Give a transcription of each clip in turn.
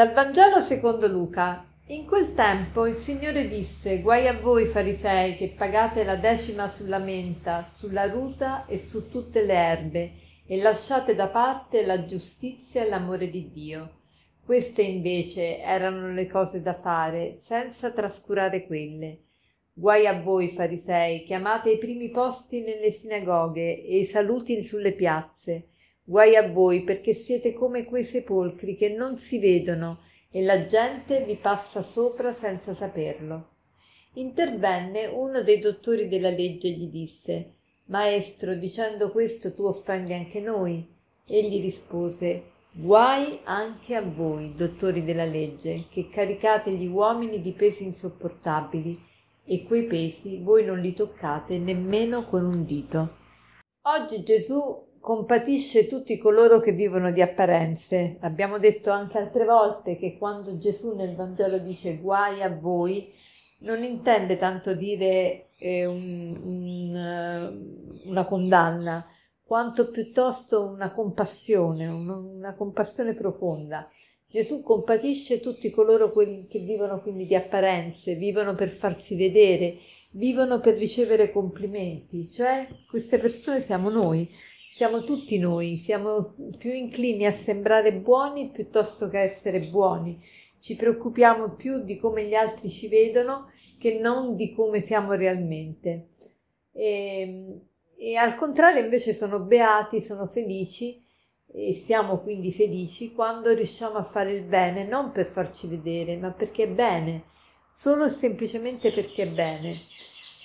Dal Vangelo secondo Luca. In quel tempo il Signore disse: Guai a voi farisei che pagate la decima sulla menta, sulla ruta e su tutte le erbe, e lasciate da parte la giustizia e l'amore di Dio. Queste invece erano le cose da fare, senza trascurare quelle. Guai a voi farisei, che amate i primi posti nelle sinagoghe e i saluti sulle piazze Guai a voi perché siete come quei sepolcri che non si vedono e la gente vi passa sopra senza saperlo. Intervenne uno dei dottori della legge e gli disse Maestro, dicendo questo tu offendi anche noi. Egli rispose Guai anche a voi, dottori della legge, che caricate gli uomini di pesi insopportabili, e quei pesi voi non li toccate nemmeno con un dito. Oggi Gesù compatisce tutti coloro che vivono di apparenze. Abbiamo detto anche altre volte che quando Gesù nel Vangelo dice guai a voi, non intende tanto dire eh, un, un, eh, una condanna, quanto piuttosto una compassione, un, una compassione profonda. Gesù compatisce tutti coloro che vivono quindi di apparenze, vivono per farsi vedere, vivono per ricevere complimenti, cioè queste persone siamo noi siamo tutti noi, siamo più inclini a sembrare buoni piuttosto che a essere buoni. Ci preoccupiamo più di come gli altri ci vedono che non di come siamo realmente. E, ehm, e al contrario invece sono beati, sono felici e siamo quindi felici quando riusciamo a fare il bene, non per farci vedere, ma perché è bene, solo e semplicemente perché è bene.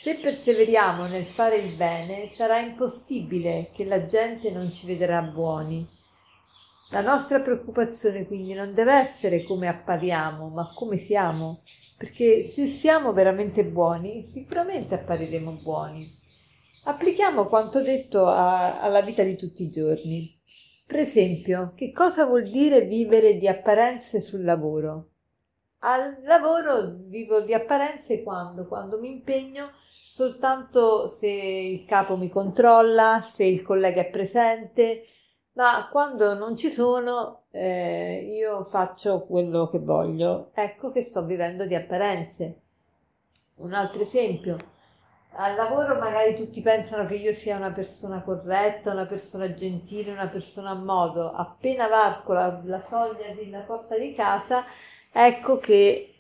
Se perseveriamo nel fare il bene, sarà impossibile che la gente non ci vedrà buoni. La nostra preoccupazione quindi non deve essere come appariamo, ma come siamo, perché se siamo veramente buoni, sicuramente appariremo buoni. Applichiamo quanto detto a, alla vita di tutti i giorni. Per esempio, che cosa vuol dire vivere di apparenze sul lavoro? Al lavoro vivo di apparenze quando? Quando mi impegno soltanto se il capo mi controlla, se il collega è presente, ma quando non ci sono eh, io faccio quello che voglio. Ecco che sto vivendo di apparenze. Un altro esempio. Al lavoro magari tutti pensano che io sia una persona corretta, una persona gentile, una persona a modo. Appena varco la, la soglia della porta di casa, ecco che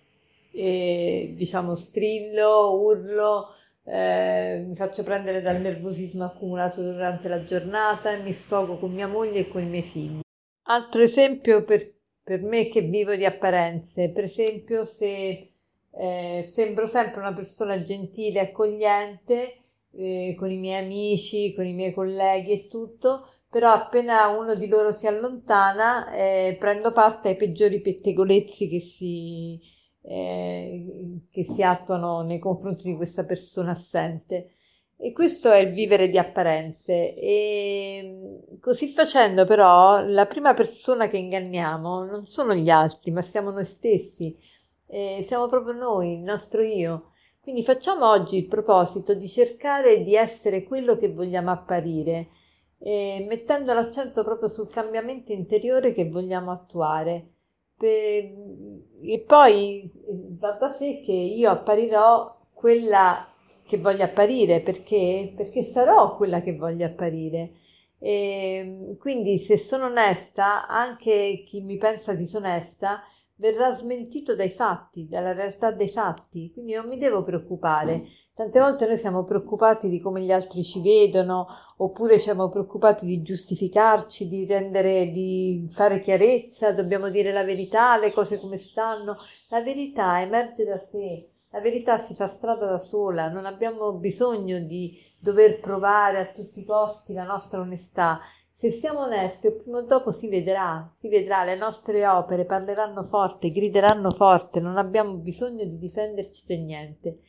eh, diciamo strillo, urlo, eh, mi faccio prendere dal nervosismo accumulato durante la giornata e mi sfogo con mia moglie e con i miei figli. Altro esempio per, per me che vivo di apparenze, per esempio se eh, sembro sempre una persona gentile e accogliente eh, con i miei amici, con i miei colleghi e tutto, però appena uno di loro si allontana eh, prendo parte ai peggiori pettegolezzi che si, eh, che si attuano nei confronti di questa persona assente. E questo è il vivere di apparenze. E così facendo, però, la prima persona che inganniamo non sono gli altri, ma siamo noi stessi. E siamo proprio noi, il nostro io. Quindi facciamo oggi il proposito di cercare di essere quello che vogliamo apparire, eh, mettendo l'accento proprio sul cambiamento interiore che vogliamo attuare e poi va da sé che io apparirò quella che voglio apparire perché, perché sarò quella che voglio apparire. E quindi se sono onesta, anche chi mi pensa disonesta verrà smentito dai fatti, dalla realtà dei fatti, quindi non mi devo preoccupare. Tante volte noi siamo preoccupati di come gli altri ci vedono, oppure siamo preoccupati di giustificarci, di rendere, di fare chiarezza, dobbiamo dire la verità, le cose come stanno. La verità emerge da sé, la verità si fa strada da sola, non abbiamo bisogno di dover provare a tutti i costi la nostra onestà. Se siamo onesti, prima o dopo si vedrà, si vedrà, le nostre opere parleranno forte, grideranno forte, non abbiamo bisogno di difenderci da niente.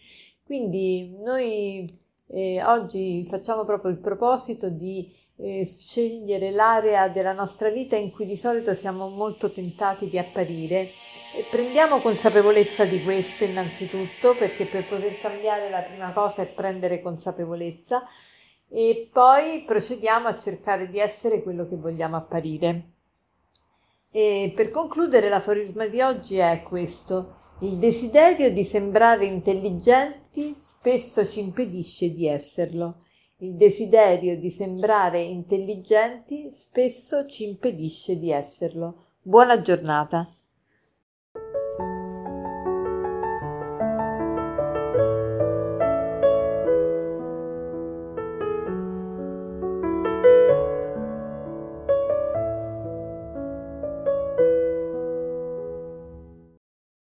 Quindi noi eh, oggi facciamo proprio il proposito di eh, scegliere l'area della nostra vita in cui di solito siamo molto tentati di apparire e prendiamo consapevolezza di questo innanzitutto perché per poter cambiare la prima cosa è prendere consapevolezza e poi procediamo a cercare di essere quello che vogliamo apparire. E per concludere l'aforisma di oggi è questo. Il desiderio di sembrare intelligenti spesso ci impedisce di esserlo. Il desiderio di sembrare intelligenti spesso ci impedisce di esserlo. Buona giornata.